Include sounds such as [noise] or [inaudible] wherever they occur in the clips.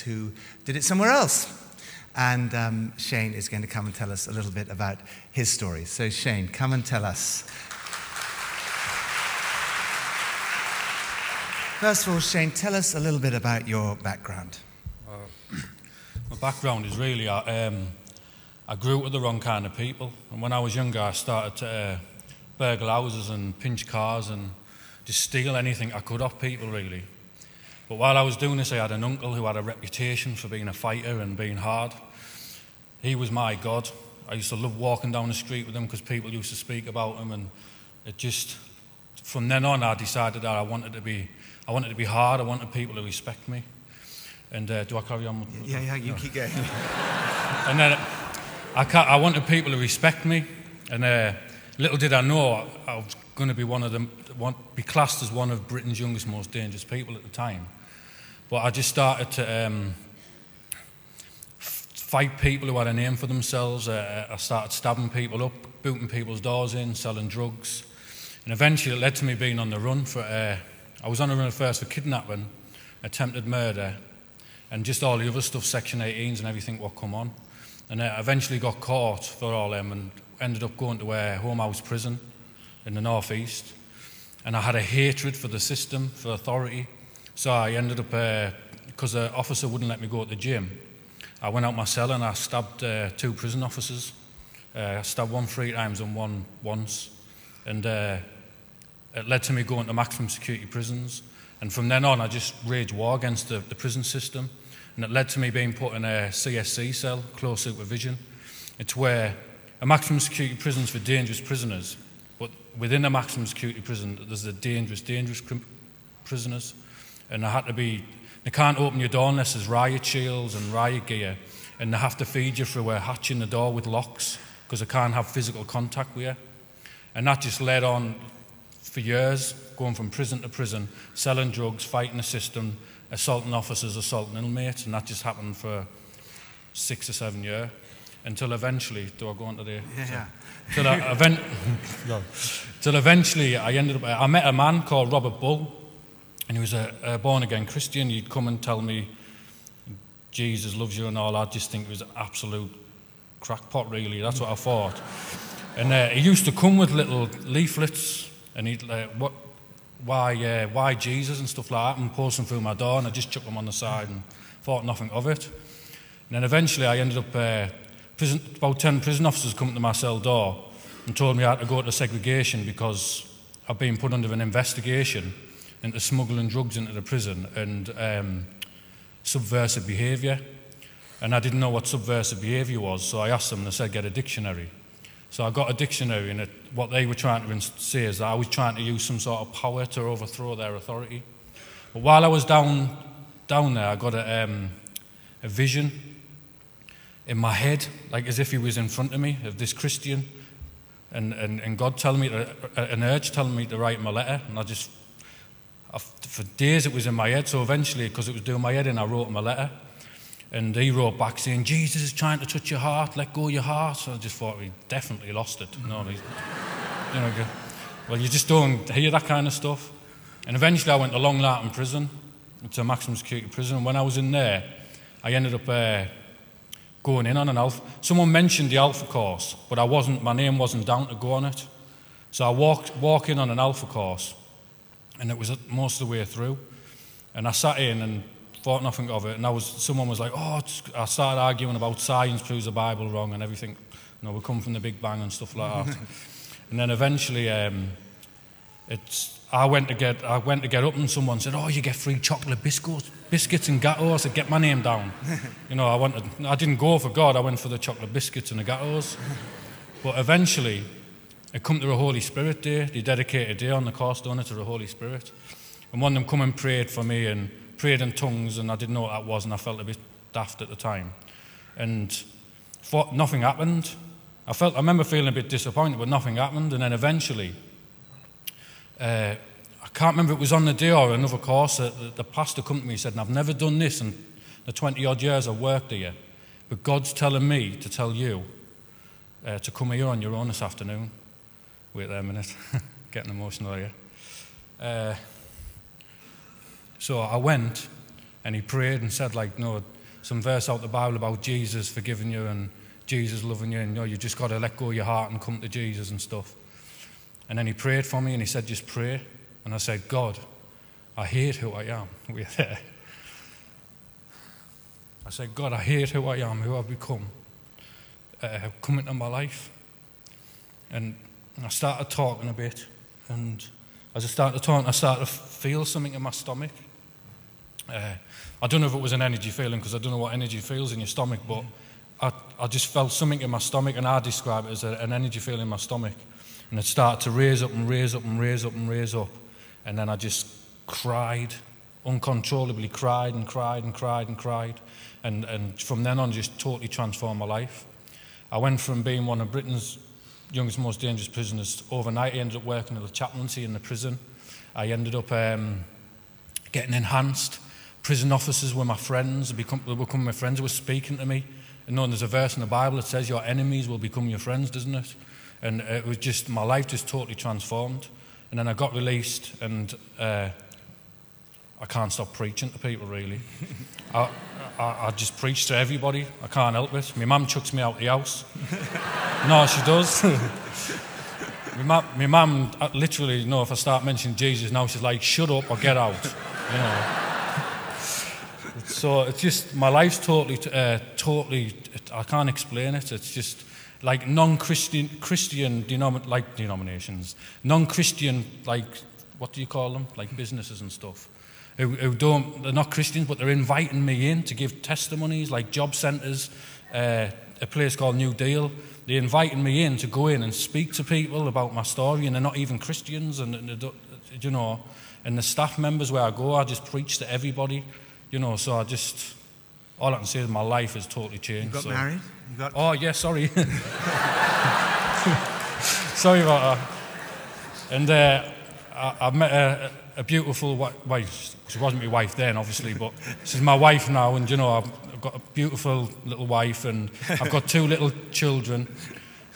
who did it somewhere else. And um, Shane is going to come and tell us a little bit about his story. So, Shane, come and tell us. First of all, Shane, tell us a little bit about your background. Uh, [clears throat] my background is really I, um, I grew up with the wrong kind of people. And when I was younger, I started to uh, burgle houses and pinch cars and just steal anything I could off people, really. But while I was doing this, I had an uncle who had a reputation for being a fighter and being hard. He was my God. I used to love walking down the street with him because people used to speak about him, and it just from then on I decided that I wanted to be I wanted to be hard. I wanted people to respect me. And uh, do I carry on? Yeah, yeah, you no. keep going. [laughs] and then I, I wanted people to respect me, and uh, little did I know I was going to be one of them, be classed as one of Britain's youngest, most dangerous people at the time. But I just started to um, fight people who had a name for themselves. Uh, I started stabbing people up, booting people's doors in, selling drugs. And eventually it led to me being on the run for, uh, I was on the run first for kidnapping, attempted murder, and just all the other stuff, Section 18s and everything what come on. And I eventually got caught for all them and ended up going to a Holme House prison in the northeast. And I had a hatred for the system, for authority. So I ended up, because uh, the officer wouldn't let me go to the gym, I went out my cell and I stabbed uh, two prison officers. Uh, I stabbed one three times and one once. And uh, it led to me going to maximum security prisons. And from then on, I just raged war against the, the prison system. And it led to me being put in a CSC cell, close supervision. It's where a maximum security prison is for dangerous prisoners. But within a maximum security prison, there's the dangerous, dangerous prisoners and they had to be, they can't open your door unless there's riot shields and riot gear, and they have to feed you through a hatch in the door with locks because they can't have physical contact with you. And that just led on for years, going from prison to prison, selling drugs, fighting the system, assaulting officers, assaulting inmates, and that just happened for six or seven years until eventually, do I go on to the? Yeah, yeah. Till, I, event, [laughs] no, till eventually I ended up, I met a man called Robert Bull, and he was a, a born again Christian. He'd come and tell me Jesus loves you and all. I just think it was an absolute crackpot, really. That's what I thought. [laughs] And uh, he used to come with little leaflets, and he'd like, what, why, uh, why Jesus and stuff like that, and post them through my door, and I just chucked them on the side and thought nothing of it. And then eventually I ended up, uh, prison, about 10 prison officers come to my cell door and told me I had to go to segregation because I've been put under an investigation into smuggling drugs into the prison and um, subversive behaviour. And I didn't know what subversive behaviour was, so I asked them, and they said, get a dictionary. So I got a dictionary, and it, what they were trying to say is that I was trying to use some sort of power to overthrow their authority. But while I was down, down there, I got a, um, a vision in my head, like as if he was in front of me, of this Christian, and, and, and God telling me, to, an urge telling me to write him a letter, and I just for days it was in my head. So eventually, because it was doing my head in, I wrote him a letter. And he wrote back saying, Jesus is trying to touch your heart, let go your heart. So I just thought he definitely lost it. [laughs] You know, you know, well, you just don't hear that kind of stuff. And eventually I went to Long Lartin prison, to maximum security prison. And when I was in there, I ended up uh, going in on an alpha. Someone mentioned the alpha course, but I wasn't, my name wasn't down to go on it. So I walked, walk in on an alpha course and it was most of the way through. And I sat in and thought nothing of it. And I was, someone was like, oh, I started arguing about science proves the Bible wrong and everything. You know, we come from the Big Bang and stuff like that. [laughs] and then eventually, um, it's, I went to get, I went to get up and someone said, oh, you get free chocolate biscuits, biscuits and gatos. I said, get my name down. [laughs] you know, I wanted, I didn't go for God. I went for the chocolate biscuits and the gatos. but eventually, it come to the Holy Spirit Day. They dedicated a day on the it, to the Holy Spirit. And one of them come and prayed for me and prayed in tongues, and I didn't know what that was, and I felt a bit daft at the time. And nothing happened. I felt, I remember feeling a bit disappointed, but nothing happened. And then eventually, uh, I can't remember if it was on the day or another course, the, the pastor come to me and said, I've never done this in the 20 odd years I've worked here, but God's telling me to tell you uh, to come here on your own this afternoon. Wait there a minute. [laughs] Getting emotional here. Uh, so I went, and he prayed and said, like, no, some verse out the Bible about Jesus forgiving you and Jesus loving you, and you know, you just got to let go of your heart and come to Jesus and stuff. And then he prayed for me and he said, just pray. And I said, God, I hate who I am. [laughs] We're there. I said, God, I hate who I am, who I've become. Uh, come into my life. And I started talking a bit. And as I started talking, I started to feel something in my stomach. Uh, I don't know if it was an energy feeling because I don't know what energy feels in your stomach, but I, I just felt something in my stomach, and I describe it as a, an energy feeling in my stomach. And it started to raise up and raise up and raise up and raise up. And then I just cried, uncontrollably cried and cried and cried and cried. And, and from then on, just totally transformed my life. I went from being one of Britain's youngest, most dangerous prisoners overnight. I ended up working at the chaplaincy in the prison. I ended up um, getting enhanced. Prison officers were my friends, they, become, they become my friends, they were speaking to me. And knowing there's a verse in the Bible that says your enemies will become your friends, doesn't it? And it was just, my life just totally transformed. And then I got released, and uh, I can't stop preaching to people, really. [laughs] I, I, I, just preach to everybody. I can't help it. My mum chucks me out the house. [laughs] no, she does. [laughs] my mum, mum literally, you know, if I start mentioning Jesus now, she's like, shut up or get out. You know. so it's just, my life's totally, uh, totally, I can't explain it. It's just, like non-Christian Christian denom- like denominations, non-Christian like what do you call them? Like businesses and stuff. Who, who don't they're not Christians, but they're inviting me in to give testimonies, like job centres, uh, a place called New Deal. They're inviting me in to go in and speak to people about my story, and they're not even Christians, and, and you know, and the staff members where I go, I just preach to everybody, you know. So I just all I can say is my life has totally changed. You got so. married? You got... Oh, yeah, sorry. [laughs] sorry about that. And uh, I, have met a, a, beautiful wife. She wasn't my wife then, obviously, but she's my wife now. And, you know, I've, got a beautiful little wife, and I've got two little children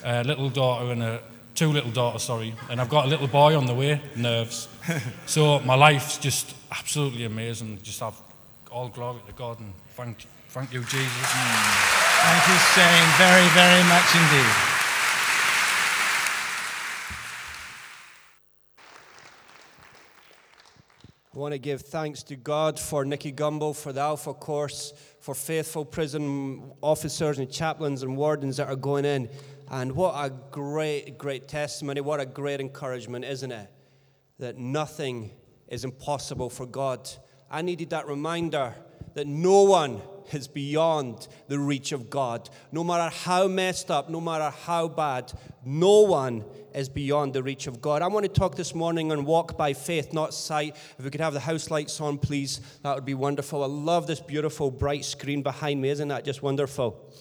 a little daughter and a two little daughters, sorry, and I've got a little boy on the way, nerves. So my life's just absolutely amazing. Just have all glory to God and thank, thank you, Jesus. Mm. Thank you, Shane, very, very much indeed. Want to give thanks to God for Nicky Gumbel, for the Alpha course, for faithful prison officers and chaplains and wardens that are going in. And what a great, great testimony. What a great encouragement, isn't it? That nothing is impossible for God. I needed that reminder that no one is beyond the reach of God. No matter how messed up, no matter how bad, no one is beyond the reach of God. I want to talk this morning on walk by faith, not sight. If we could have the house lights on, please, that would be wonderful. I love this beautiful bright screen behind me. Isn't that just wonderful?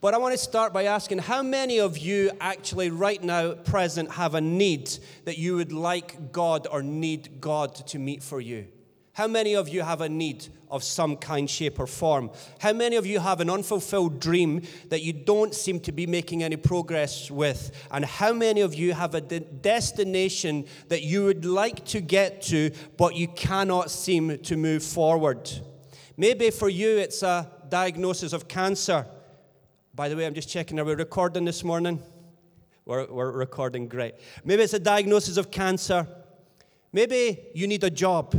But I want to start by asking how many of you actually, right now, present, have a need that you would like God or need God to meet for you? How many of you have a need of some kind, shape, or form? How many of you have an unfulfilled dream that you don't seem to be making any progress with? And how many of you have a de- destination that you would like to get to, but you cannot seem to move forward? Maybe for you it's a diagnosis of cancer. By the way, I'm just checking, are we recording this morning? We're, we're recording, great. Maybe it's a diagnosis of cancer. Maybe you need a job.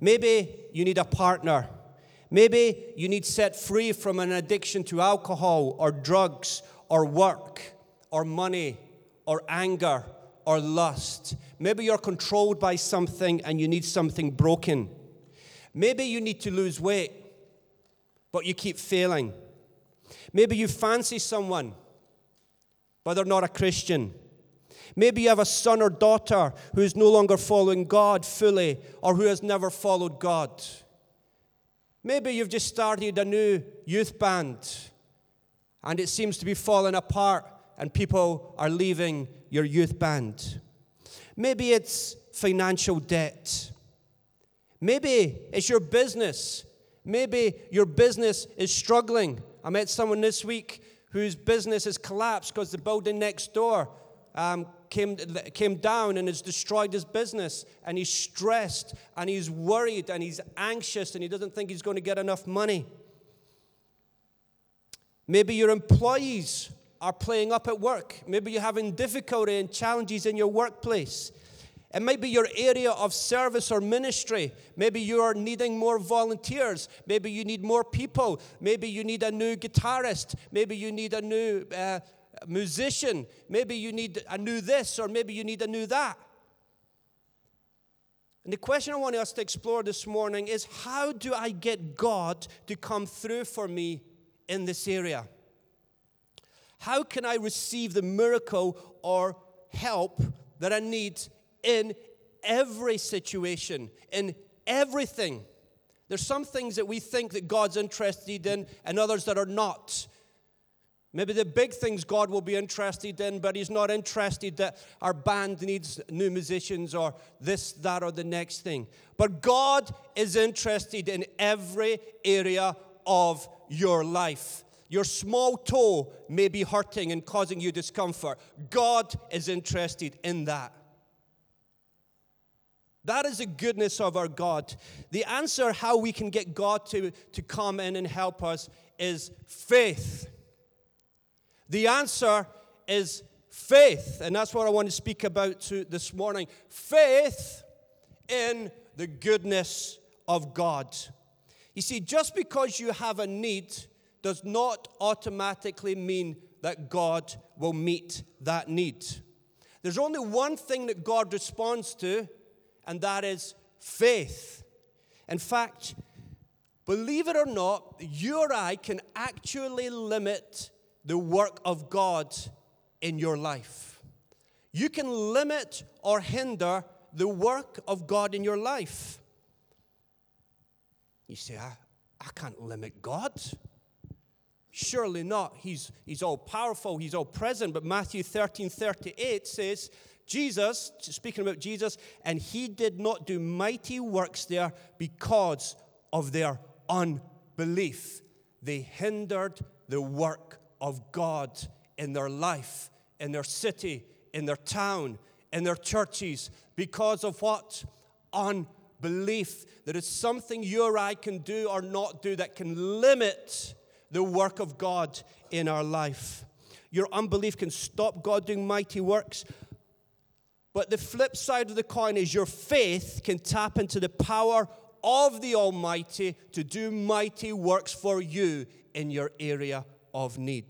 Maybe you need a partner. Maybe you need set free from an addiction to alcohol or drugs or work or money or anger or lust. Maybe you're controlled by something and you need something broken. Maybe you need to lose weight, but you keep failing. Maybe you fancy someone, but they're not a Christian. Maybe you have a son or daughter who is no longer following God fully or who has never followed God. Maybe you've just started a new youth band and it seems to be falling apart and people are leaving your youth band. Maybe it's financial debt. Maybe it's your business. Maybe your business is struggling. I met someone this week whose business has collapsed because the building next door um, came, came down and has destroyed his business, and he's stressed, and he's worried, and he's anxious, and he doesn't think he's going to get enough money. Maybe your employees are playing up at work. Maybe you're having difficulty and challenges in your workplace. It might be your area of service or ministry. Maybe you are needing more volunteers. Maybe you need more people. Maybe you need a new guitarist. Maybe you need a new uh, musician. Maybe you need a new this, or maybe you need a new that. And the question I want us to explore this morning is how do I get God to come through for me in this area? How can I receive the miracle or help that I need in every situation, in everything. There's some things that we think that God's interested in and others that are not. Maybe the big things God will be interested in, but He's not interested that our band needs new musicians or this, that, or the next thing. But God is interested in every area of your life. Your small toe may be hurting and causing you discomfort. God is interested in that. That is the goodness of our God. The answer how we can get God to, to come in and help us is faith. The answer is faith. And that's what I want to speak about to this morning. Faith in the goodness of God. You see, just because you have a need does not automatically mean that God will meet that need. There's only one thing that God responds to, and that is faith. In fact, believe it or not, you or I can actually limit the work of God in your life. You can limit or hinder the work of God in your life. You say, I, I can't limit God. Surely not. He's, he's all powerful, he's all present. But Matthew 13 38 says, Jesus, speaking about Jesus, and he did not do mighty works there because of their unbelief. They hindered the work of God in their life, in their city, in their town, in their churches, because of what? Unbelief. There is something you or I can do or not do that can limit the work of God in our life. Your unbelief can stop God doing mighty works, but the flip side of the coin is your faith can tap into the power of the Almighty to do mighty works for you in your area of need.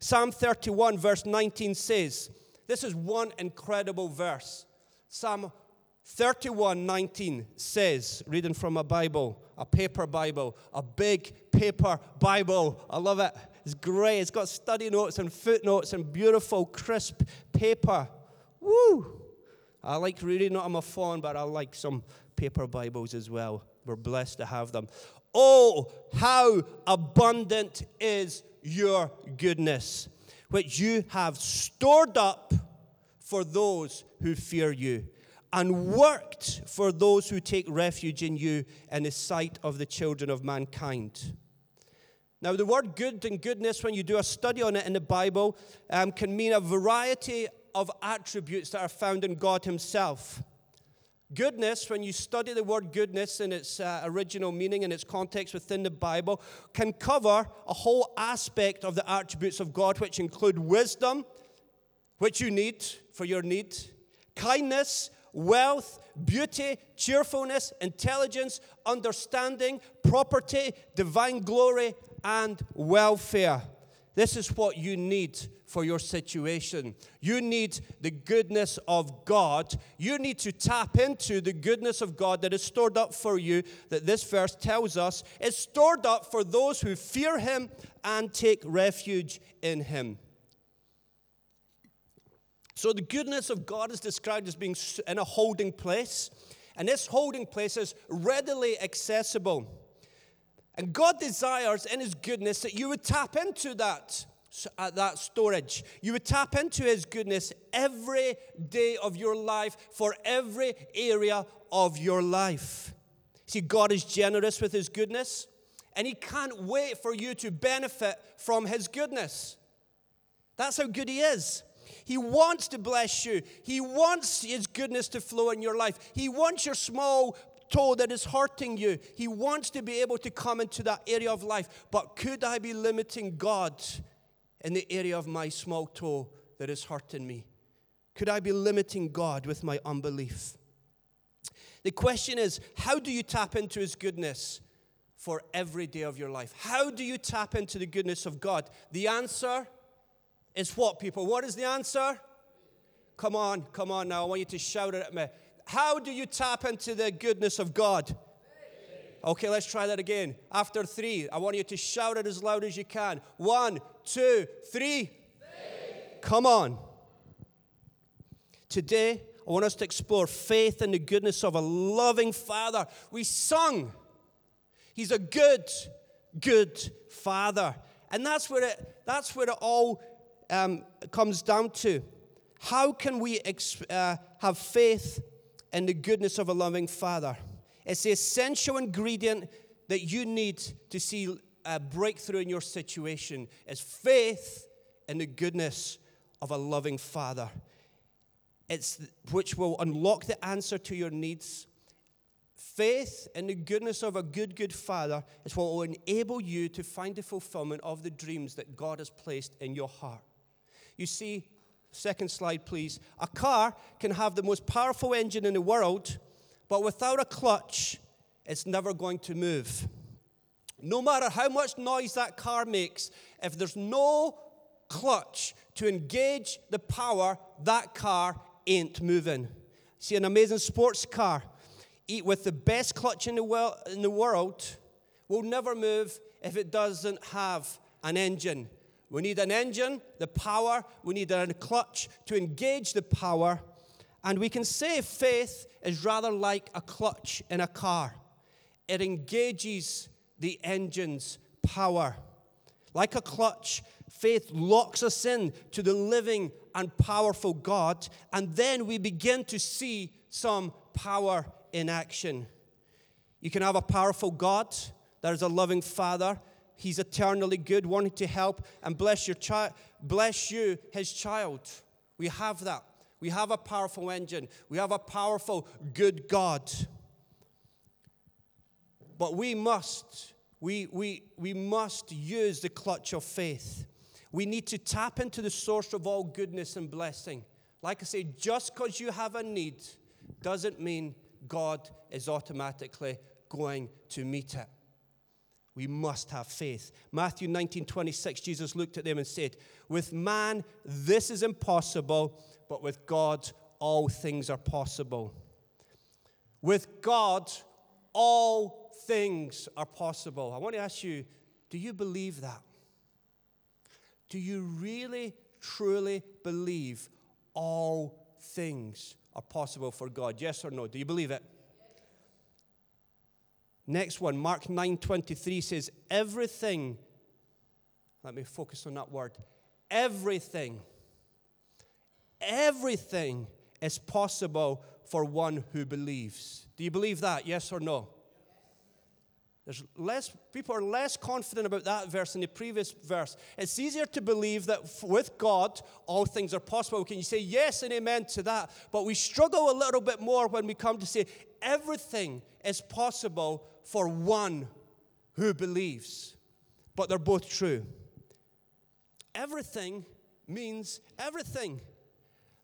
Psalm 31, verse 19 says, This is one incredible verse. Psalm 31, 19 says, reading from a Bible, a paper Bible, a big paper Bible. I love it. It's great. It's got study notes and footnotes and beautiful, crisp paper. Woo! I like reading it on my phone, but I like some paper Bibles as well. We're blessed to have them. Oh, how abundant is your goodness, which you have stored up for those who fear you, and worked for those who take refuge in you in the sight of the children of mankind. Now, the word good and goodness, when you do a study on it in the Bible, um, can mean a variety of attributes that are found in God Himself. Goodness, when you study the word goodness in its uh, original meaning and its context within the Bible, can cover a whole aspect of the attributes of God, which include wisdom, which you need for your need, kindness, wealth, beauty, cheerfulness, intelligence, understanding, property, divine glory, and welfare. This is what you need for your situation. You need the goodness of God. You need to tap into the goodness of God that is stored up for you, that this verse tells us is stored up for those who fear Him and take refuge in Him. So, the goodness of God is described as being in a holding place, and this holding place is readily accessible. And God desires in His goodness that you would tap into that at that storage. You would tap into His goodness every day of your life for every area of your life. See, God is generous with His goodness, and He can't wait for you to benefit from His goodness. That's how good He is. He wants to bless you. He wants His goodness to flow in your life. He wants your small toe that is hurting you. He wants to be able to come into that area of life. But could I be limiting God in the area of my small toe that is hurting me? Could I be limiting God with my unbelief? The question is how do you tap into His goodness for every day of your life? How do you tap into the goodness of God? The answer is what, people? What is the answer? Come on, come on now. I want you to shout it at me. How do you tap into the goodness of God? Okay, let's try that again. After three, I want you to shout it as loud as you can. One, two, three. Come on. Today, I want us to explore faith in the goodness of a loving Father. We sung, He's a good, good Father. And that's where it, that's where it all um, comes down to. How can we ex- uh, have faith in the goodness of a loving Father? It's the essential ingredient that you need to see a breakthrough in your situation is faith in the goodness of a loving Father. It's which will unlock the answer to your needs. Faith in the goodness of a good, good Father is what will enable you to find the fulfillment of the dreams that God has placed in your heart. You see, second slide, please. A car can have the most powerful engine in the world, but without a clutch, it's never going to move. No matter how much noise that car makes, if there's no clutch to engage the power, that car ain't moving. See, an amazing sports car, eat with the best clutch in the, world, in the world, will never move if it doesn't have an engine. We need an engine, the power, we need a clutch to engage the power. And we can say faith is rather like a clutch in a car, it engages the engine's power. Like a clutch, faith locks us in to the living and powerful God, and then we begin to see some power in action. You can have a powerful God that is a loving Father. He's eternally good, wanting to help and bless your child, bless you, his child. We have that. We have a powerful engine. We have a powerful, good God. But we must, we, we, we must use the clutch of faith. We need to tap into the source of all goodness and blessing. Like I say, just because you have a need doesn't mean God is automatically going to meet it. We must have faith. Matthew 19 26, Jesus looked at them and said, With man, this is impossible, but with God, all things are possible. With God, all things are possible. I want to ask you, do you believe that? Do you really, truly believe all things are possible for God? Yes or no? Do you believe it? Next one, Mark 9:23 says, "Everything Let me focus on that word. Everything everything is possible for one who believes. Do you believe that? Yes or no? There's less, people are less confident about that verse than the previous verse. It's easier to believe that with God, all things are possible. Can you say yes and amen to that? But we struggle a little bit more when we come to say everything is possible for one who believes. But they're both true. Everything means everything.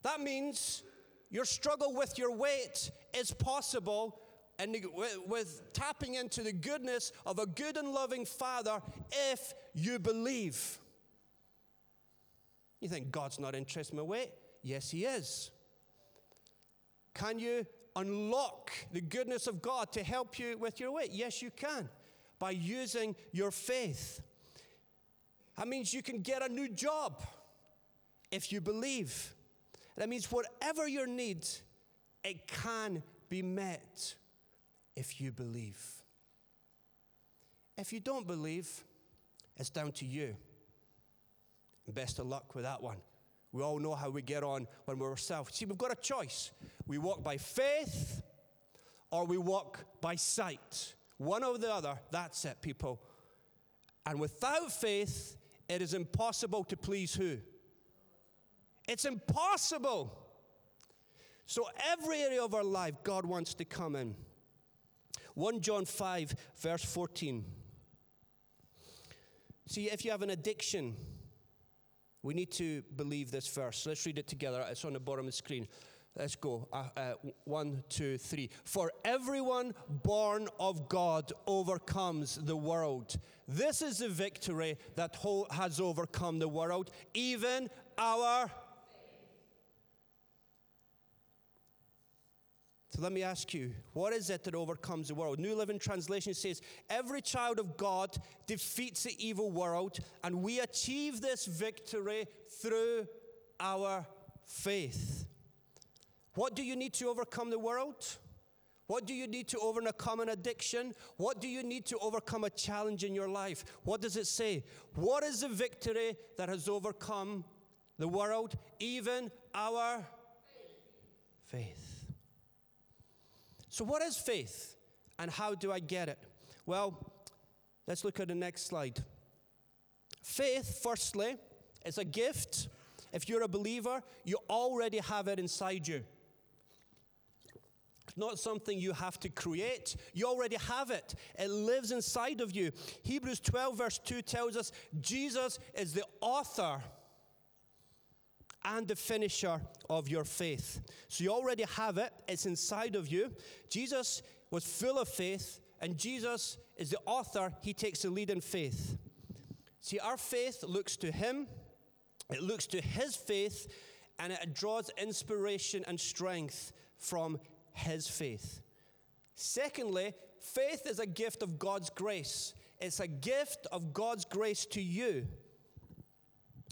That means your struggle with your weight is possible and with, with tapping into the goodness of a good and loving Father if you believe. You think God's not interested in my weight? Yes, He is. Can you unlock the goodness of God to help you with your weight? Yes, you can by using your faith. That means you can get a new job if you believe. That means whatever your need, it can be met if you believe. If you don't believe, it's down to you. Best of luck with that one. We all know how we get on when we're self. See, we've got a choice. We walk by faith or we walk by sight. One or the other, that's it, people. And without faith, it is impossible to please who? It's impossible. So, every area of our life, God wants to come in. 1 John 5, verse 14. See, if you have an addiction, we need to believe this verse. Let's read it together. It's on the bottom of the screen. Let's go. Uh, uh, one, two, three. For everyone born of God overcomes the world. This is the victory that has overcome the world, even our So let me ask you, what is it that overcomes the world? New Living Translation says, Every child of God defeats the evil world, and we achieve this victory through our faith. What do you need to overcome the world? What do you need to overcome an addiction? What do you need to overcome a challenge in your life? What does it say? What is the victory that has overcome the world? Even our faith. faith. So, what is faith and how do I get it? Well, let's look at the next slide. Faith, firstly, is a gift. If you're a believer, you already have it inside you. It's not something you have to create. You already have it. It lives inside of you. Hebrews 12, verse 2 tells us Jesus is the author and the finisher of your faith. So you already have it, it's inside of you. Jesus was full of faith, and Jesus is the author, he takes the lead in faith. See, our faith looks to him, it looks to his faith, and it draws inspiration and strength from his faith. Secondly, faith is a gift of God's grace. It's a gift of God's grace to you.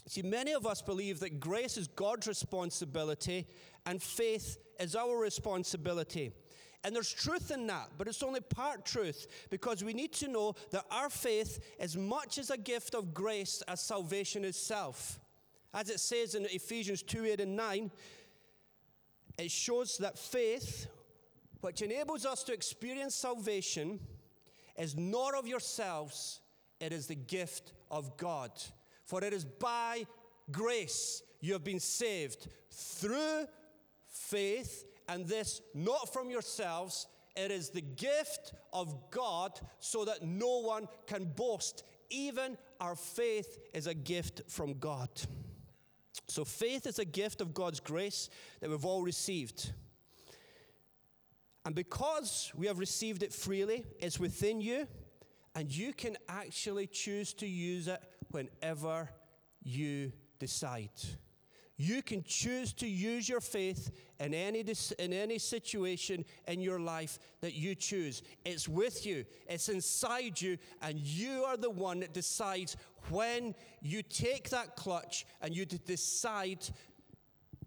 See, many of us believe that grace is God's responsibility and faith is our responsibility. And there's truth in that, but it's only part truth because we need to know that our faith is much as a gift of grace as salvation itself. As it says in Ephesians 2 8 and 9, it shows that faith, which enables us to experience salvation, is not of yourselves, it is the gift of God. For it is by grace you have been saved through faith, and this not from yourselves. It is the gift of God so that no one can boast. Even our faith is a gift from God. So, faith is a gift of God's grace that we've all received. And because we have received it freely, it's within you, and you can actually choose to use it whenever you decide. You can choose to use your faith in any, in any situation in your life that you choose. It's with you, it's inside you, and you are the one that decides when you take that clutch and you decide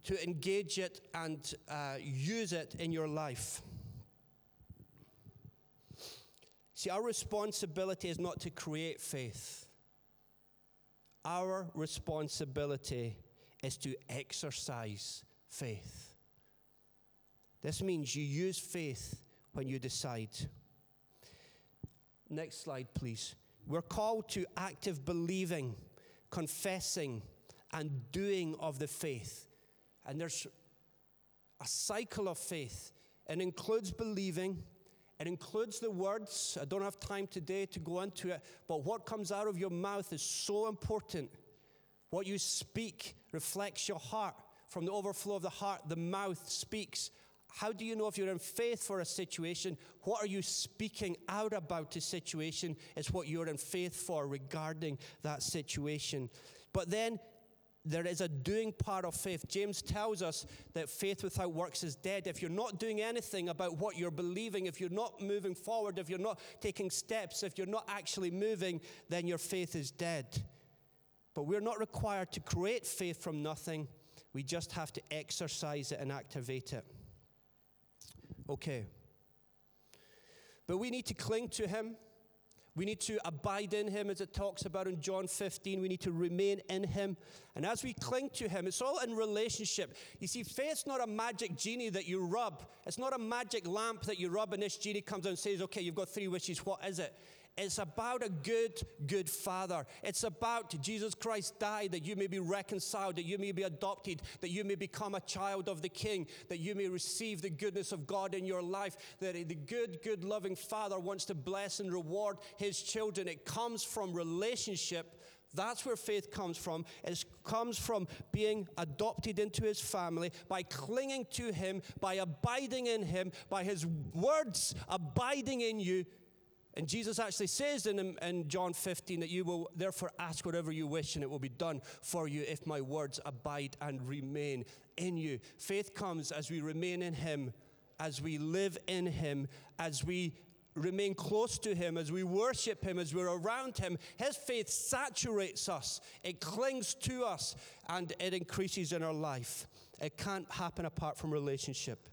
to engage it and uh, use it in your life. See, our responsibility is not to create faith. Our responsibility is to exercise faith. This means you use faith when you decide. Next slide, please. We're called to active believing, confessing, and doing of the faith. And there's a cycle of faith. It includes believing, it includes the words. I don't have time today to go into it, but what comes out of your mouth is so important. What you speak reflects your heart. From the overflow of the heart, the mouth speaks. How do you know if you're in faith for a situation? What are you speaking out about the situation? Is what you're in faith for regarding that situation. But then there is a doing part of faith. James tells us that faith without works is dead. If you're not doing anything about what you're believing, if you're not moving forward, if you're not taking steps, if you're not actually moving, then your faith is dead. But we're not required to create faith from nothing, we just have to exercise it and activate it. Okay. But we need to cling to Him. We need to abide in him, as it talks about in John 15. We need to remain in him. And as we cling to him, it's all in relationship. You see, faith's not a magic genie that you rub, it's not a magic lamp that you rub, and this genie comes out and says, Okay, you've got three wishes. What is it? It's about a good, good father. It's about Jesus Christ died that you may be reconciled, that you may be adopted, that you may become a child of the King, that you may receive the goodness of God in your life, that the good, good, loving father wants to bless and reward his children. It comes from relationship that's where faith comes from. It comes from being adopted into his family, by clinging to him, by abiding in him, by his words abiding in you. And Jesus actually says in, in John 15 that you will therefore ask whatever you wish and it will be done for you if my words abide and remain in you. Faith comes as we remain in him, as we live in him, as we remain close to Him, as we worship Him, as we're around Him, His faith saturates us, it clings to us, and it increases in our life. It can't happen apart from relationship.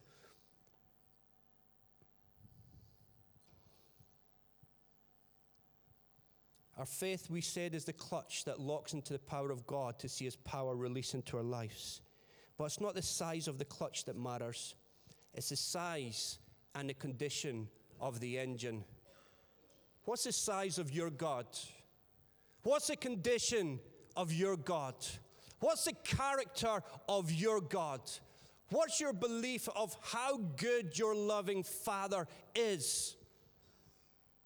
Our faith, we said, is the clutch that locks into the power of God to see His power release into our lives. But it's not the size of the clutch that matters, it's the size and the condition of the engine. What's the size of your God? What's the condition of your God? What's the character of your God? What's your belief of how good your loving Father is?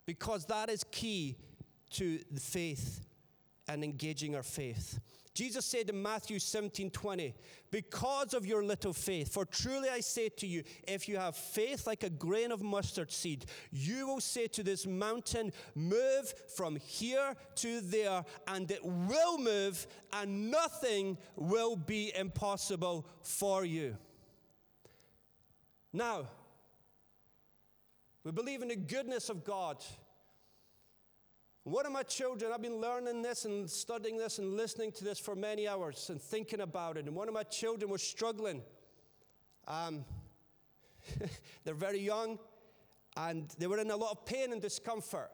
Because that is key to the faith and engaging our faith. Jesus said in Matthew 17 20, Because of your little faith, for truly I say to you, if you have faith like a grain of mustard seed, you will say to this mountain, Move from here to there, and it will move, and nothing will be impossible for you. Now, we believe in the goodness of God. One of my children, I've been learning this and studying this and listening to this for many hours and thinking about it. And one of my children was struggling. Um, [laughs] they're very young and they were in a lot of pain and discomfort.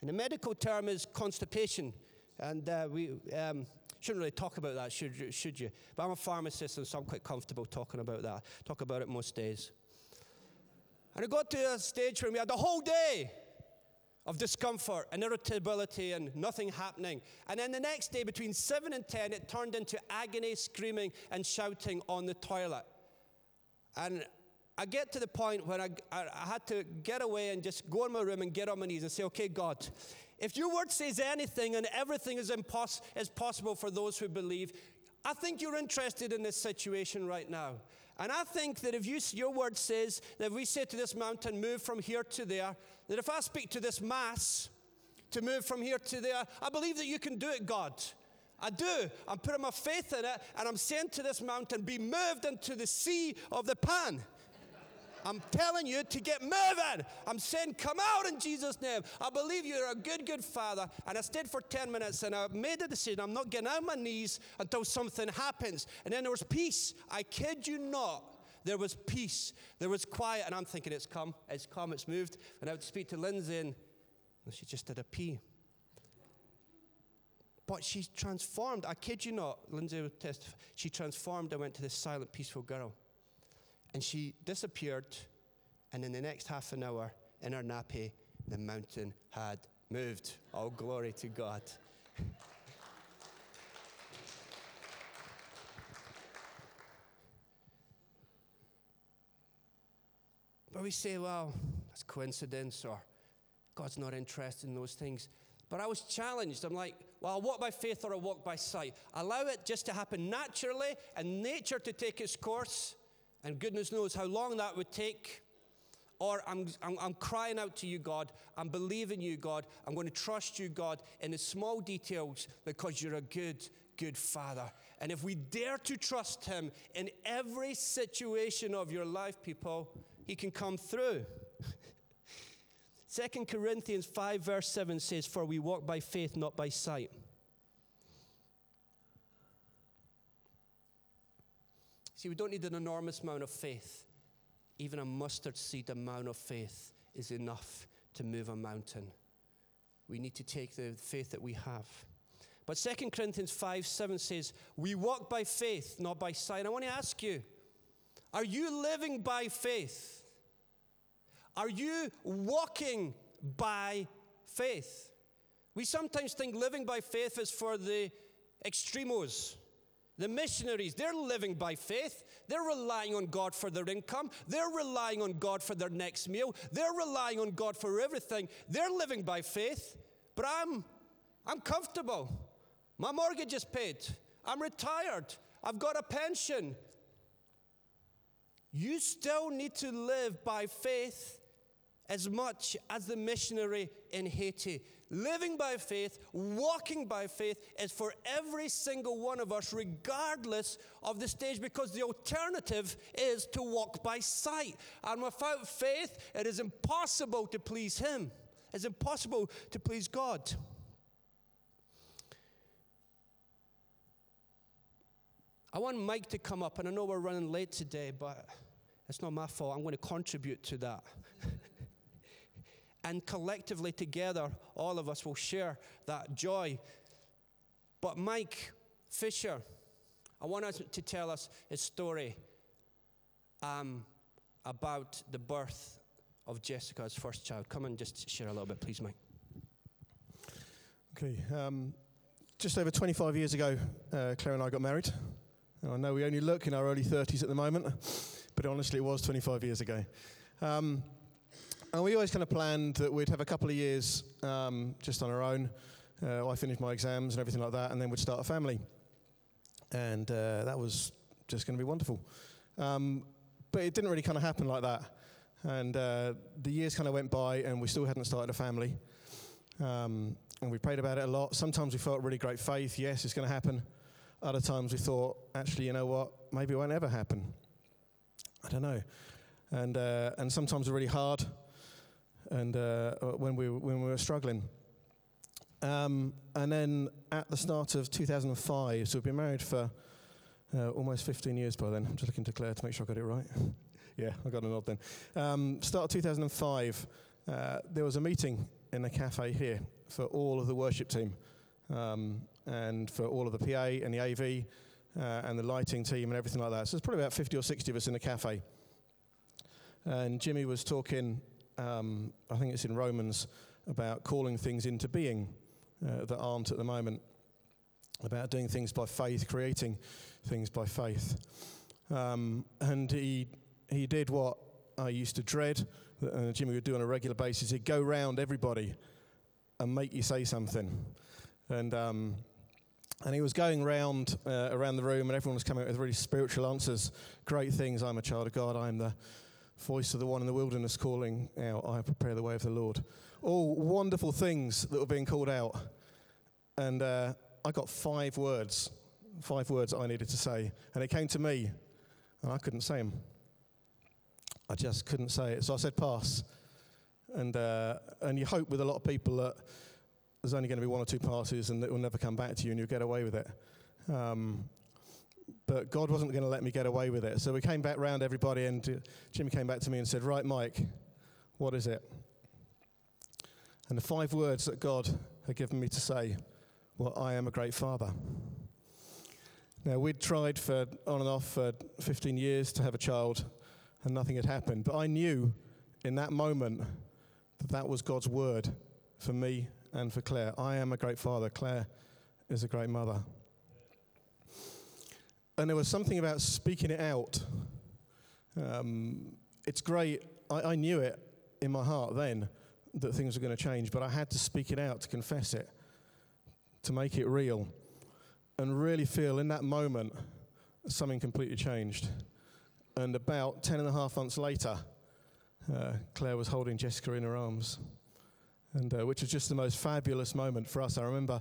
And the medical term is constipation. And uh, we um, shouldn't really talk about that, should should you? But I'm a pharmacist, and so I'm quite comfortable talking about that. Talk about it most days. And I got to a stage where we had the whole day of discomfort and irritability and nothing happening. And then the next day, between 7 and 10, it turned into agony, screaming, and shouting on the toilet. And I get to the point where I, I, had to get away and just go in my room and get on my knees and say, okay, God, if your word says anything and everything is, impos- is possible for those who believe, I think you're interested in this situation right now. And I think that if you, your word says that we say to this mountain, move from here to there, that if I speak to this mass to move from here to there, I believe that you can do it, God. I do. I'm putting my faith in it, and I'm saying to this mountain, be moved into the sea of the pan. I'm telling you to get moving. I'm saying, come out in Jesus' name. I believe you're a good, good father. And I stayed for 10 minutes and I made a decision. I'm not getting on my knees until something happens. And then there was peace. I kid you not. There was peace. There was quiet. And I'm thinking, it's come. It's come. It's moved. And I would speak to Lindsay and she just did a pee. But she's transformed. I kid you not. Lindsay would testify. She transformed and went to this silent, peaceful girl. And she disappeared, and in the next half an hour, in her nappy, the mountain had moved. All glory to God. [laughs] But we say, well, that's coincidence, or God's not interested in those things. But I was challenged. I'm like, well, I walk by faith or I walk by sight. Allow it just to happen naturally and nature to take its course and goodness knows how long that would take. Or I'm, I'm, I'm, crying out to you, God. I'm believing you, God. I'm going to trust you, God, in the small details because you're a good, good Father. And if we dare to trust Him in every situation of your life, people, He can come through. 2 Corinthians 5, verse 7 says, For we walk by faith, not by sight. See, we don't need an enormous amount of faith. Even a mustard seed amount of faith is enough to move a mountain. We need to take the faith that we have. But 2 Corinthians 5 7 says, We walk by faith, not by sight. I want to ask you, are you living by faith? Are you walking by faith. We sometimes think living by faith is for the extremos. The missionaries, they're living by faith. They're relying on God for their income. They're relying on God for their next meal. They're relying on God for everything. They're living by faith. But I'm, I'm comfortable. My mortgage is paid. I'm retired. I've got a pension. You still need to live by faith as much as the missionary in Haiti. Living by faith, walking by faith is for every single one of us, regardless of the stage, because the alternative is to walk by sight. And without faith, it is impossible to please Him, it's impossible to please God. I want Mike to come up, and I know we're running late today, but it's not my fault. I'm going to contribute to that. [laughs] and collectively together, all of us will share that joy. But Mike Fisher, I want us to tell us his story um, about the birth of Jessica's first child. Come and just share a little bit, please, Mike. Okay. Um, just over 25 years ago, uh, Claire and I got married. And I know we only look in our early 30s at the moment, but honestly, it was 25 years ago. Um, and we always kind of planned that we'd have a couple of years um, just on our own. Uh, I finished my exams and everything like that, and then we'd start a family. And uh, that was just going to be wonderful. Um, but it didn't really kind of happen like that. And uh, the years kind of went by, and we still hadn't started a family. Um, and we prayed about it a lot. Sometimes we felt really great faith. Yes, it's going to happen. Other times we thought, actually, you know what? Maybe it won't ever happen. I don't know. And, uh, and sometimes really hard and uh, when, we, when we were struggling. Um, and then at the start of 2005, so we've been married for uh, almost 15 years by then. I'm just looking to Claire to make sure I got it right. [laughs] yeah, I got a nod then. Um, start of 2005, uh, there was a meeting in a cafe here for all of the worship team um, and for all of the PA and the AV uh, and the lighting team and everything like that. So there's probably about 50 or 60 of us in the cafe. And Jimmy was talking um, I think it's in Romans, about calling things into being uh, that aren't at the moment, about doing things by faith, creating things by faith. Um, and he, he did what I used to dread, uh, Jimmy would do on a regular basis. He'd go round everybody and make you say something. And, um, and he was going round uh, around the room, and everyone was coming up with really spiritual answers, great things. I'm a child of God. I'm the voice of the one in the wilderness calling out, I prepare the way of the Lord. All wonderful things that were being called out. And uh, I got five words, five words I needed to say. And it came to me, and I couldn't say them. I just couldn't say it. So I said, pass. And, uh, and you hope with a lot of people that there's only going to be one or two passes and it will never come back to you and you'll get away with it. Um, but God wasn't going to let me get away with it. So we came back round everybody, and Jimmy came back to me and said, Right, Mike, what is it? And the five words that God had given me to say were, I am a great father. Now, we'd tried for on and off for 15 years to have a child, and nothing had happened. But I knew in that moment that that was God's word for me and for Claire. I am a great father. Claire is a great mother. And there was something about speaking it out. Um, it's great. I, I knew it in my heart then that things were going to change, but I had to speak it out to confess it, to make it real, and really feel in that moment something completely changed. And about 10 and a half months later, uh, Claire was holding Jessica in her arms, and, uh, which was just the most fabulous moment for us. I remember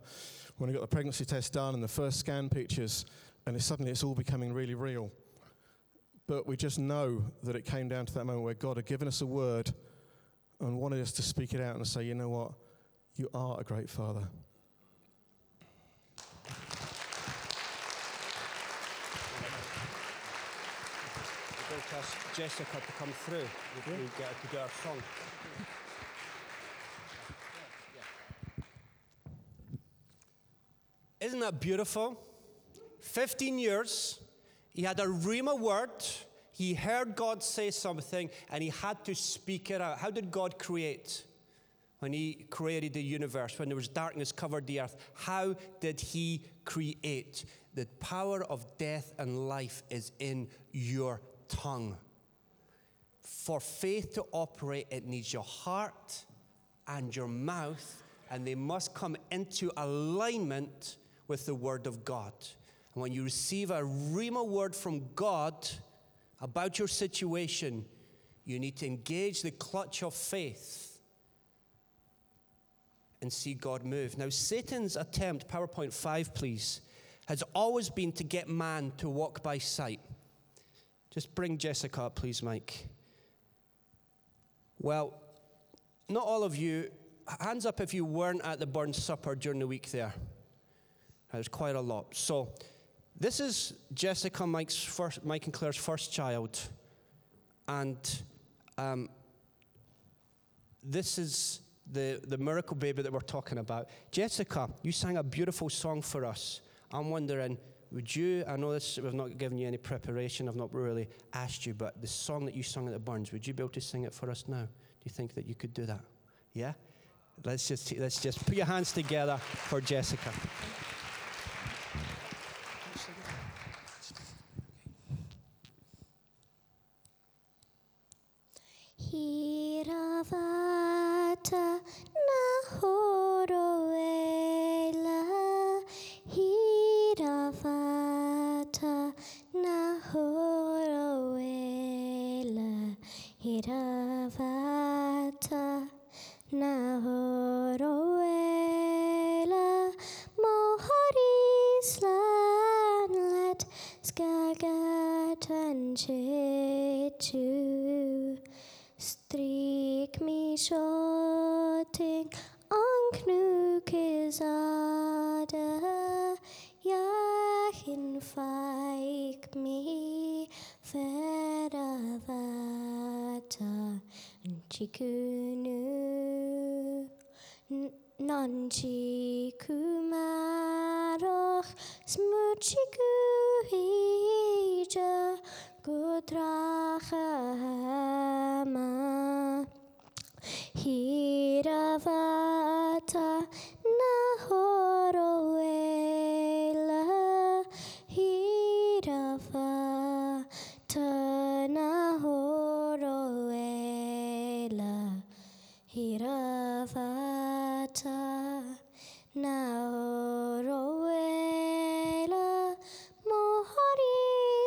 when I got the pregnancy test done and the first scan pictures, and it's suddenly it's all becoming really real. But we just know that it came down to that moment where God had given us a word and wanted us to speak it out and say, you know what, you are a great father. To ask Jessica to come through. We get to do our song. Isn't that beautiful? 15 years, he had a Rhema word. He heard God say something and he had to speak it out. How did God create? when he created the universe, when there was darkness covered the earth, how did he create? The power of death and life is in your tongue. For faith to operate, it needs your heart and your mouth, and they must come into alignment with the Word of God. And when you receive a Rhema word from God about your situation, you need to engage the clutch of faith and see God move. Now, Satan's attempt, PowerPoint 5, please, has always been to get man to walk by sight. Just bring Jessica up, please, Mike. Well, not all of you, hands up if you weren't at the Burns Supper during the week there. There's quite a lot. So, this is Jessica, Mike's first, Mike and Claire's first child. And um, this is the, the miracle baby that we're talking about. Jessica, you sang a beautiful song for us. I'm wondering, would you, I know this, we've not given you any preparation, I've not really asked you, but the song that you sung at the Burns, would you be able to sing it for us now? Do you think that you could do that? Yeah? Let's just, let's just put your hands together for Jessica.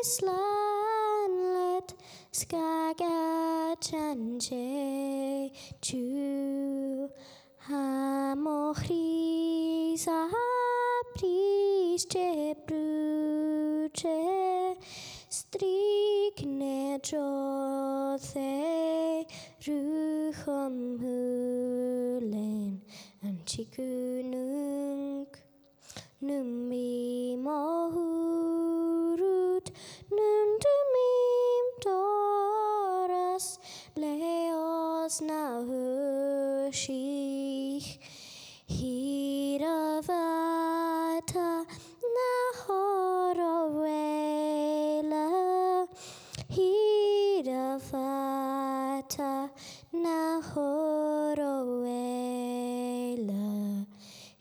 Mohorislanlet Skagachanche Chu Hamochriza Priście Brucze Strikne Jothe Ruchom Hulen Anchikununk nahushich Hiravata Nahoroela Hiravata Nahoroela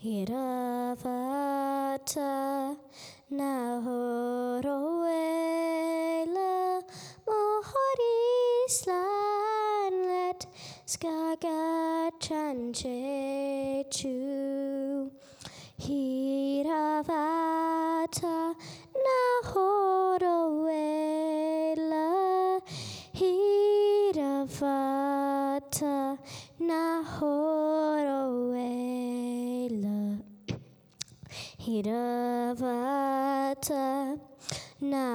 Hiravata Nahoroela Mohorislanlet Skagachanchechu Hiravata Nahoroela Hiravata Nahoroela Hiravata Nahoroela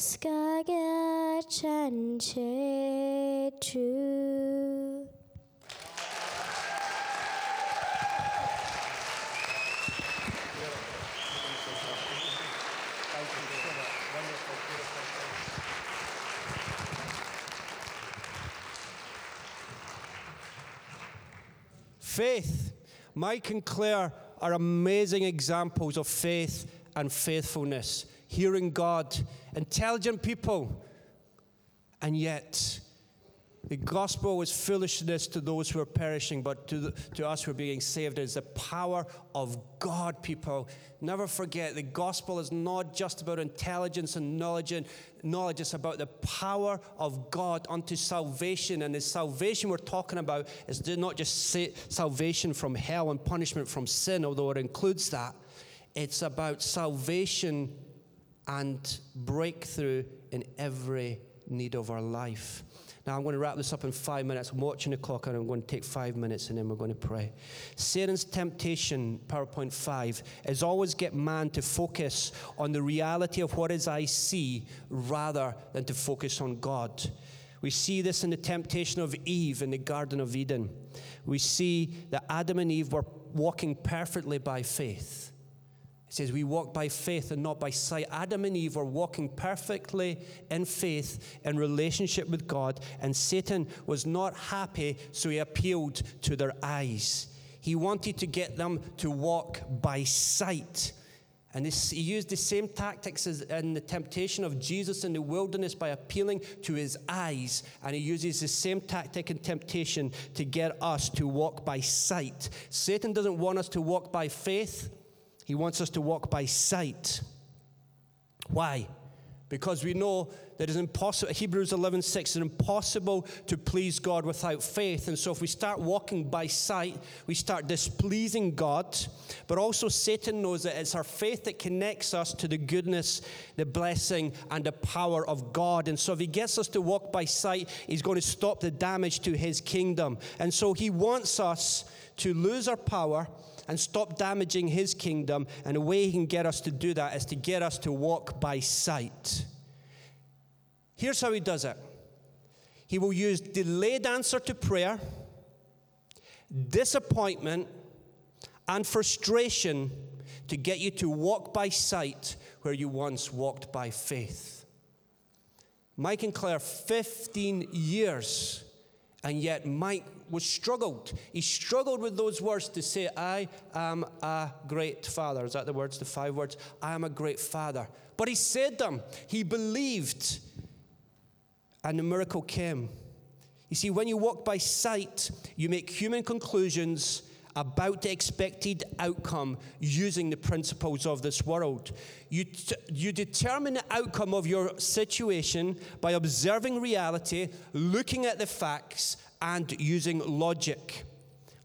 Skagachanchechu Faith. Mike and Claire are amazing examples of faith and faithfulness. Hearing God intelligent people. And yet, the gospel is foolishness to those who are perishing, but to, the, to us who are being saved is the power of God, people. Never forget, the gospel is not just about intelligence and knowledge, and knowledge. It's about the power of God unto salvation. And the salvation we're talking about is not just salvation from hell and punishment from sin, although it includes that. It's about salvation and breakthrough in every need of our life. Now, I'm going to wrap this up in five minutes. I'm watching the clock and I'm going to take five minutes and then we're going to pray. Satan's temptation, PowerPoint 5, is always get man to focus on the reality of what is I see rather than to focus on God. We see this in the temptation of Eve in the Garden of Eden. We see that Adam and Eve were walking perfectly by faith. It says, We walk by faith and not by sight. Adam and Eve were walking perfectly in faith in relationship with God, and Satan was not happy, so he appealed to their eyes. He wanted to get them to walk by sight. And this, he used the same tactics as in the temptation of Jesus in the wilderness by appealing to his eyes. And he uses the same tactic and temptation to get us to walk by sight. Satan doesn't want us to walk by faith. He wants us to walk by sight. Why? Because we know that it's impossible, Hebrews 11 6, it's impossible to please God without faith. And so if we start walking by sight, we start displeasing God. But also, Satan knows that it's our faith that connects us to the goodness, the blessing, and the power of God. And so if he gets us to walk by sight, he's going to stop the damage to his kingdom. And so he wants us to lose our power and stop damaging his kingdom. And the way he can get us to do that is to get us to walk by sight. Here's how he does it he will use delayed answer to prayer, disappointment, and frustration to get you to walk by sight where you once walked by faith. Mike and Claire, 15 years and yet Mike was struggled. He struggled with those words to say, I am a great father. Is that the words, the five words? I am a great father. But he said them. He believed. And the miracle came. You see, when you walk by sight, you make human conclusions about the expected outcome using the principles of this world. You, t- you determine the outcome of your situation by observing reality, looking at the facts, and using logic.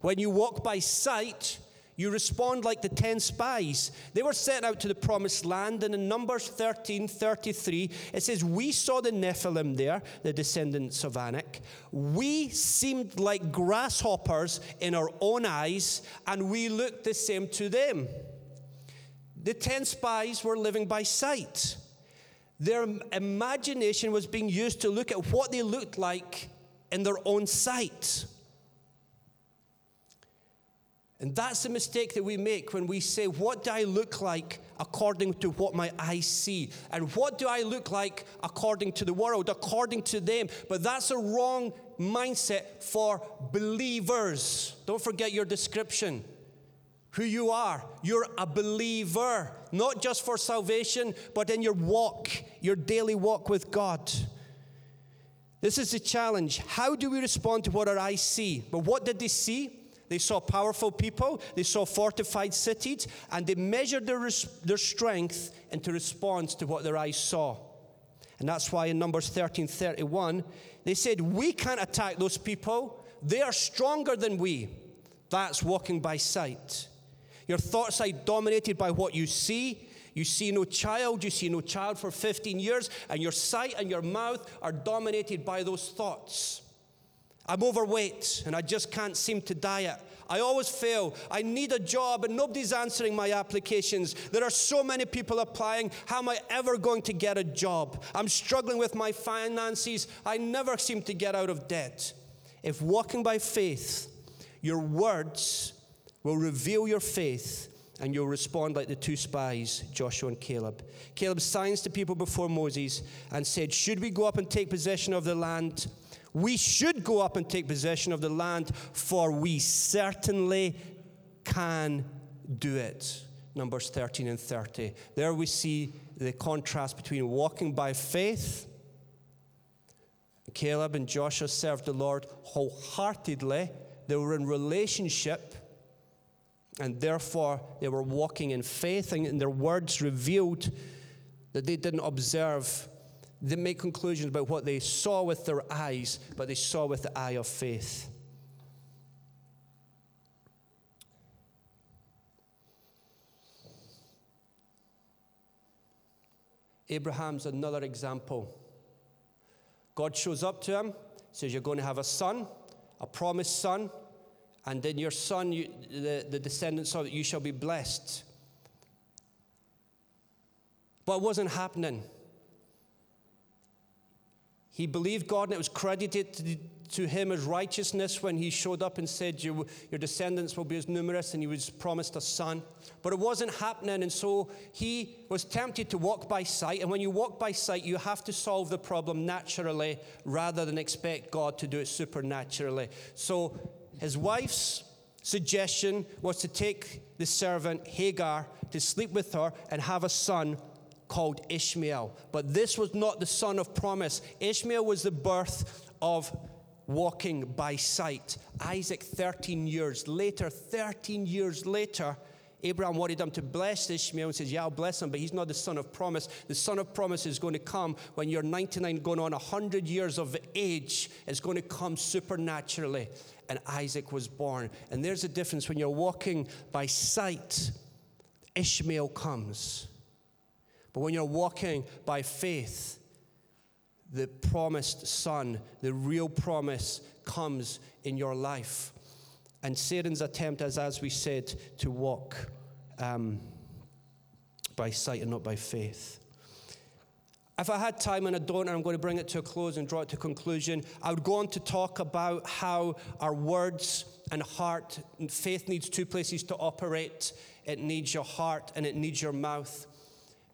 When you walk by sight, you respond like the 10 spies. They were sent out to the promised land, and in Numbers 13 33, it says, We saw the Nephilim there, the descendants of Anak. We seemed like grasshoppers in our own eyes, and we looked the same to them. The 10 spies were living by sight. Their imagination was being used to look at what they looked like in their own sight. And that's the mistake that we make when we say, What do I look like according to what my eyes see? And what do I look like according to the world, according to them? But that's a wrong mindset for believers. Don't forget your description. Who you are. You're a believer, not just for salvation, but in your walk, your daily walk with God. This is the challenge. How do we respond to what our eyes see? But what did they see? They saw powerful people, they saw fortified cities, and they measured their, res- their strength into response to what their eyes saw. And that's why in Numbers 13 31, they said, We can't attack those people. They are stronger than we. That's walking by sight. Your thoughts are dominated by what you see. You see no child, you see no child for 15 years, and your sight and your mouth are dominated by those thoughts. I'm overweight and I just can't seem to diet. I always fail. I need a job and nobody's answering my applications. There are so many people applying. How am I ever going to get a job? I'm struggling with my finances. I never seem to get out of debt. If walking by faith, your words will reveal your faith and you'll respond like the two spies, Joshua and Caleb. Caleb signs to people before Moses and said, Should we go up and take possession of the land? We should go up and take possession of the land, for we certainly can do it. Numbers 13 and 30. There we see the contrast between walking by faith. Caleb and Joshua served the Lord wholeheartedly. They were in relationship, and therefore they were walking in faith, and their words revealed that they didn't observe, they make conclusions about what they saw with their eyes, but they saw with the eye of faith. Abraham's another example. God shows up to him, says, You're going to have a son, a promised son, and then your son, you, the, the descendants of it, you shall be blessed. But it wasn't happening. He believed God, and it was credited to, him as righteousness when he showed up and said, Your, your descendants will be as numerous, and he was promised a son. But it wasn't happening, and so he was tempted to walk by sight. And when you walk by sight, you have to solve the problem naturally rather than expect God to do it supernaturally. So his wife's suggestion was to take the servant Hagar to sleep with her and have a son called Ishmael. But this was not the son of promise. Ishmael was the birth of walking by sight. Isaac, 13 years later, 13 years later, Abraham wanted him to bless Ishmael and says, Yeah, I'll bless him, but he's not the son of promise. The son of promise is going to come when you're 99, going on 100 years of age. It's going to come supernaturally. And Isaac was born. And there's a difference when you're walking by sight, Ishmael comes. But when you're walking by faith, the promised son, the real promise comes in your life. And Satan's attempt is, as we said, to walk um, by sight and not by faith. If I had time and I don't, I'm going to bring it to a close and draw it to conclusion, I would go on to talk about how our words and heart, and faith needs two places to operate it needs your heart and it needs your mouth.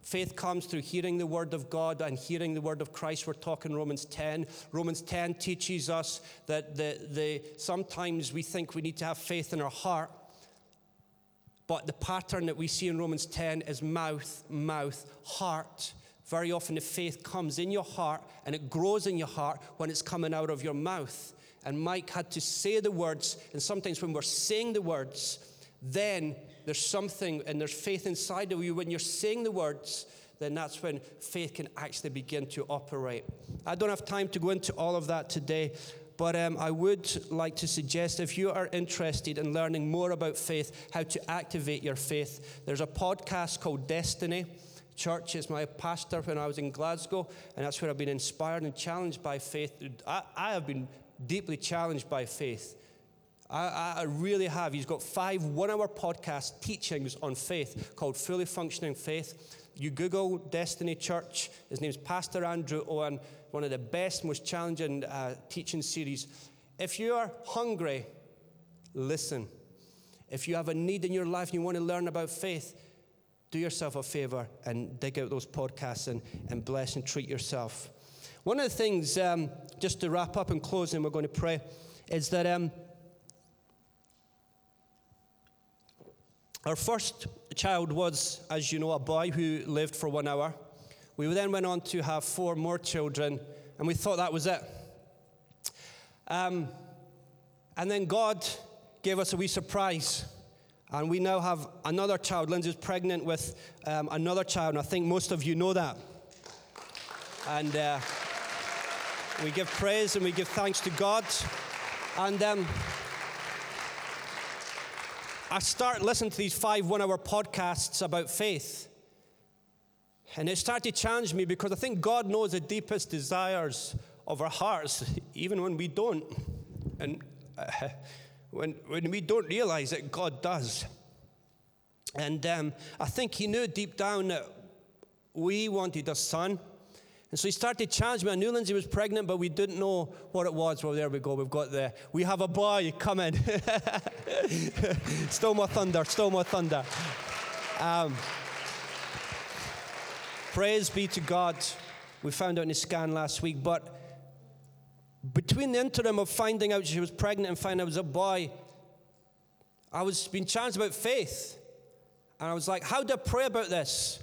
Faith comes through hearing the word of God and hearing the word of Christ. We're talking Romans 10. Romans 10 teaches us that the, the, sometimes we think we need to have faith in our heart, but the pattern that we see in Romans 10 is mouth, mouth, heart. Very often the faith comes in your heart and it grows in your heart when it's coming out of your mouth. And Mike had to say the words, and sometimes when we're saying the words, then there's something and there's faith inside of you. When you're saying the words, then that's when faith can actually begin to operate. I don't have time to go into all of that today, but um, I would like to suggest if you are interested in learning more about faith, how to activate your faith, there's a podcast called Destiny. Church is my pastor when I was in Glasgow, and that's where I've been inspired and challenged by faith. I, I have been deeply challenged by faith. I, I, really have. He's got five one hour podcast teachings on faith called Fully Functioning Faith. You Google Destiny Church, his name's Pastor Andrew Owen, one of the best, most challenging uh, teaching series. If you are hungry, listen. If you have a need in your life and you want to learn about faith, do yourself a favor and dig out those podcasts and, and bless and treat yourself. One of the things, um, just to wrap up and close, and we're going to pray, is that. Um, Our first child was, as you know, a boy who lived for one hour. We then went on to have four more children, and we thought that was it. Um, and then God gave us a wee surprise. And we now have another child. Lindsay's pregnant with um, another child, and I think most of you know that. And uh, we give praise and we give thanks to God. And um, I start listening to these five one hour podcasts about faith. And it started to challenge me because I think God knows the deepest desires of our hearts, even when we don't. And uh, [laughs] when, when we don't realize it, God does. And um, I think He knew deep down that we wanted a son. And so he started challenging me. I knew Lindsay was pregnant, but we didn't know what it was. Well, there we go. We've got the, we have a boy coming. [laughs] still more thunder, still more thunder. Um, praise be to God. We found out in the scan last week. But between the interim of finding out she was pregnant and finding out it was a boy, I was being challenged about faith. And I was like, how do I pray about this?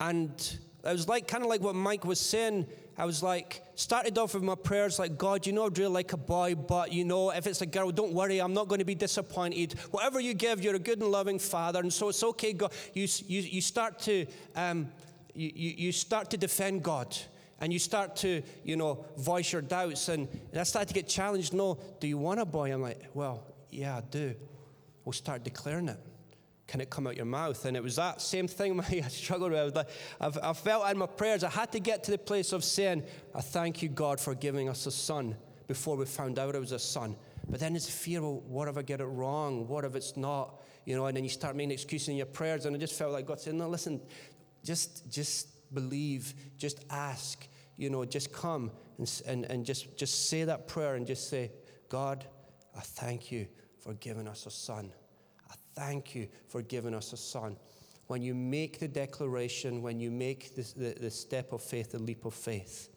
And it was like kind of like what Mike was saying. I was like, started off with my prayers like, God, you know I'd really like a boy, but you know, if it's a girl, don't worry, I'm not going to be disappointed. Whatever you give, you're a good and loving father, and so it's okay. God, you you, you start to um, you, you start to defend God. And you start to, you know, voice your doubts. And, and I started to get challenged. No, do you want a boy? I'm like, well, yeah, I do. We'll start declaring it can it come out your mouth? And it was that same thing [laughs] I struggled with. I've, I felt in my prayers, I had to get to the place of saying, I thank you, God, for giving us a son before we found out it was a son. But then it's fear, well, what if I get it wrong? What if it's not? You know, and then you start making excuses in your prayers. And I just felt like God said, no, listen, just, just believe, just ask, you know, just come and, and, and just, just say that prayer and just say, God, I thank you for giving us a son thank you for giving us a son. When you make the declaration, when you make the, the, the step of faith, the leap of faith,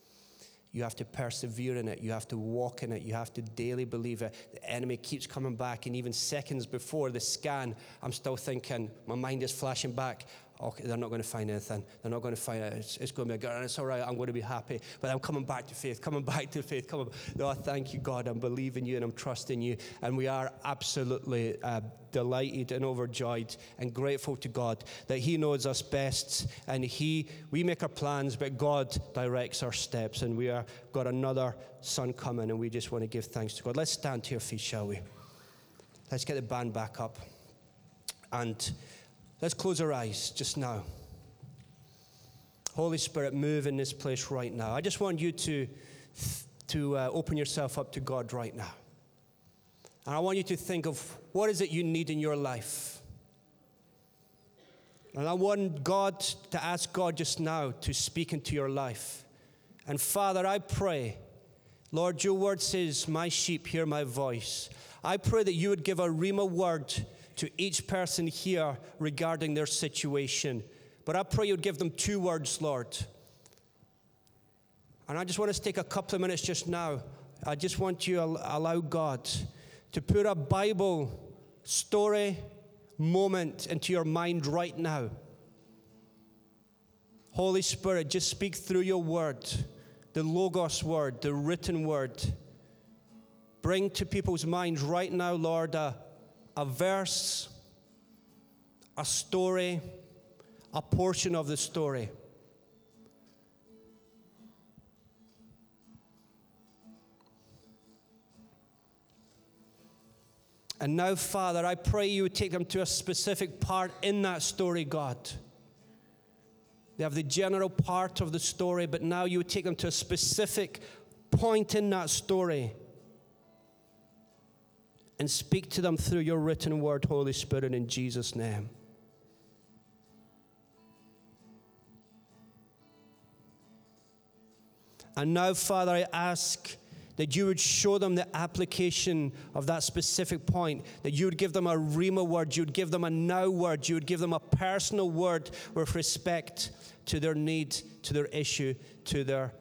you have to persevere in it. You have to walk in it. You have to daily believe it. The enemy keeps coming back. And even seconds before the scan, I'm still thinking, my mind is flashing back okay, they're not going to find anything. They're not going to find it. It's, it's going to be a good, and it's all right. I'm going to be happy. But I'm coming back to faith, coming [laughs] back to faith. Coming, no, I thank you, God. I'm believing you and I'm trusting you. And we are absolutely uh, delighted and overjoyed and grateful to God that He knows us best and He, we make our plans, but God directs our steps. And we are got another son coming, and we just want to give thanks to God. Let's stand to your feet, shall we? Let's get the band back up. And Let's close our eyes just now. Holy Spirit, move in this place right now. I just want you to, to uh, open yourself up to God right now. And I want you to think of what is it you need in your life. And I want God to ask God just now to speak into your life. And Father, I pray, Lord, your word says, My sheep hear my voice. I pray that you would give a Rhema word to each person here regarding their situation. But I pray you'd give them two words, Lord. And I just want us to take a couple of minutes just now. I just want you to allow God to put a Bible story moment into your mind right now. Holy Spirit, just speak through your word, the Logos word, the written word. Bring to people's minds right now, Lord, a, a verse, a story, a portion of the story. And now, Father, I pray you would take them to a specific part in that story, God. They have the general part of the story, but now you would take them to a specific point in that story and speak to them through your written word, Holy Spirit, in Jesus' name. And now, Father, I ask that you would show them the application of that specific point, that you would give them a Rhema word, you would give them a now word, you would give them a personal word with respect to their need, to their issue, to their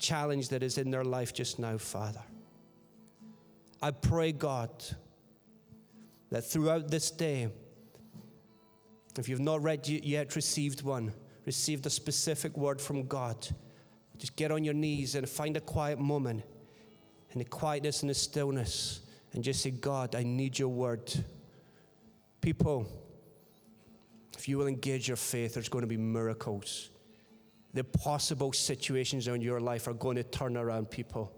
challenge that is in their life just now, Father. I pray, God, that throughout this day, if you've not read yet received one, received a specific word from God, just get on your knees and find a quiet moment in the quietness and the stillness and just say, God, I need your word. People, if you will engage your faith, there's going to be miracles. The possible situations in your life are going to turn around, people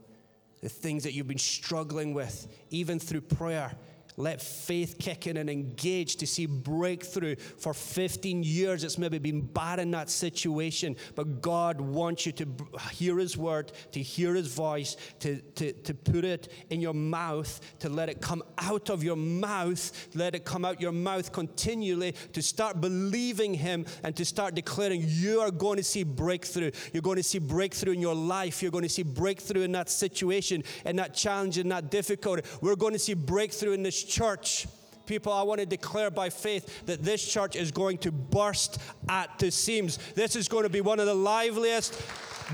the things that you've been struggling with, even through prayer. Let faith kick in and engage to see breakthrough. For 15 years, it's maybe been bad in that situation, but God wants you to hear His word, to hear His voice, to, to, to put it in your mouth, to let it come out of your mouth, let it come out your mouth continually, to start believing Him and to start declaring you are going to see breakthrough. You're going to see breakthrough in your life. You're going to see breakthrough in that situation, in that challenge, in that difficulty. We're going to see breakthrough in this church People, I want to declare by faith that this church is going to burst at the seams. This is going to be one of the liveliest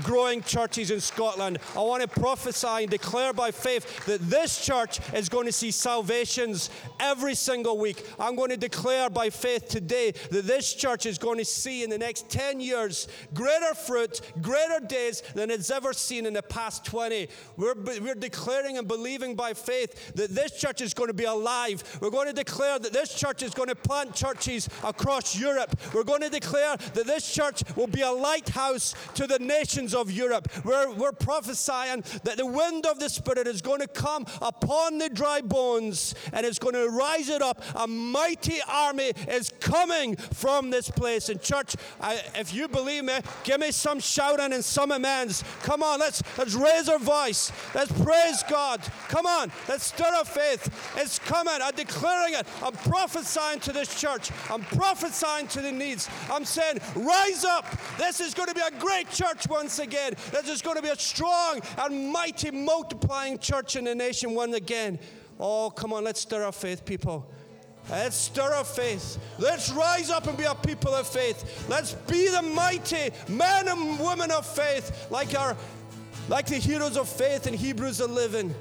growing churches in Scotland. I want to prophesy and declare by faith that this church is going to see salvations every single week. I'm going to declare by faith today that this church is going to see in the next 10 years greater fruit, greater days than it's ever seen in the past 20. We're, we're declaring and believing by faith that this church is going to be alive. We're going to declare that this church is going to plant churches across Europe. We're going to declare that this church will be a lighthouse to the nations of Europe. We're, we're prophesying that the wind of the Spirit is going to come upon the dry bones and it's going to rise it up. A mighty army is coming from this place. And, church, I, if you believe me, give me some shouting and some amens. Come on, let's, let's raise our voice. Let's praise God. Come on, let's stir up faith. It's coming. I'm declaring it. I'm prophesying to this church. I'm prophesying to the needs. I'm saying, rise up. This is going to be a great church once again. This is going to be a strong and mighty multiplying church in the nation once again. Oh, come on, let's stir our faith, people. Let's stir our faith. Let's rise up and be a people of faith. Let's be the mighty men and women of faith, like our, like the heroes of faith in Hebrews 11.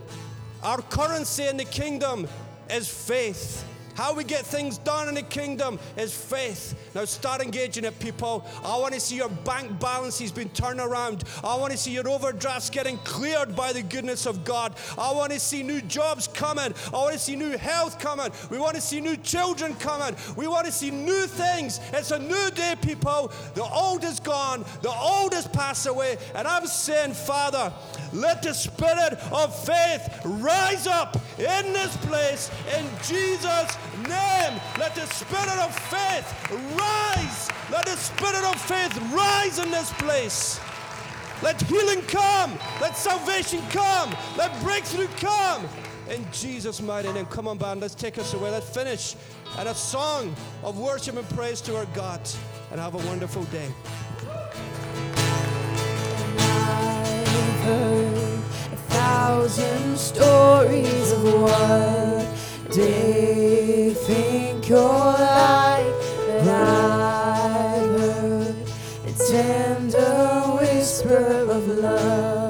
Our currency in the kingdom is faith. How we get things done in the kingdom is faith. Now start engaging it, people. I want to see your bank balances being turned around. I want to see your overdrafts getting cleared by the goodness of God. I want to see new jobs coming. I want to see new health coming. We want to see new children coming. We want to see new things. It's a new day, people. The old is gone. The old has passed away. And I'm saying, Father, let the spirit of faith rise up in this place in Jesus' name. Let the spirit of faith rise. Let the spirit of faith rise in this place. Let healing come. Let salvation come. Let breakthrough come. In Jesus' mighty name. Come on, band. Let's take us away. Let's finish and a song of worship and praise to our God. And have a wonderful day. I've heard a thousand stories of what they think you're like, but I've heard a tender whisper of love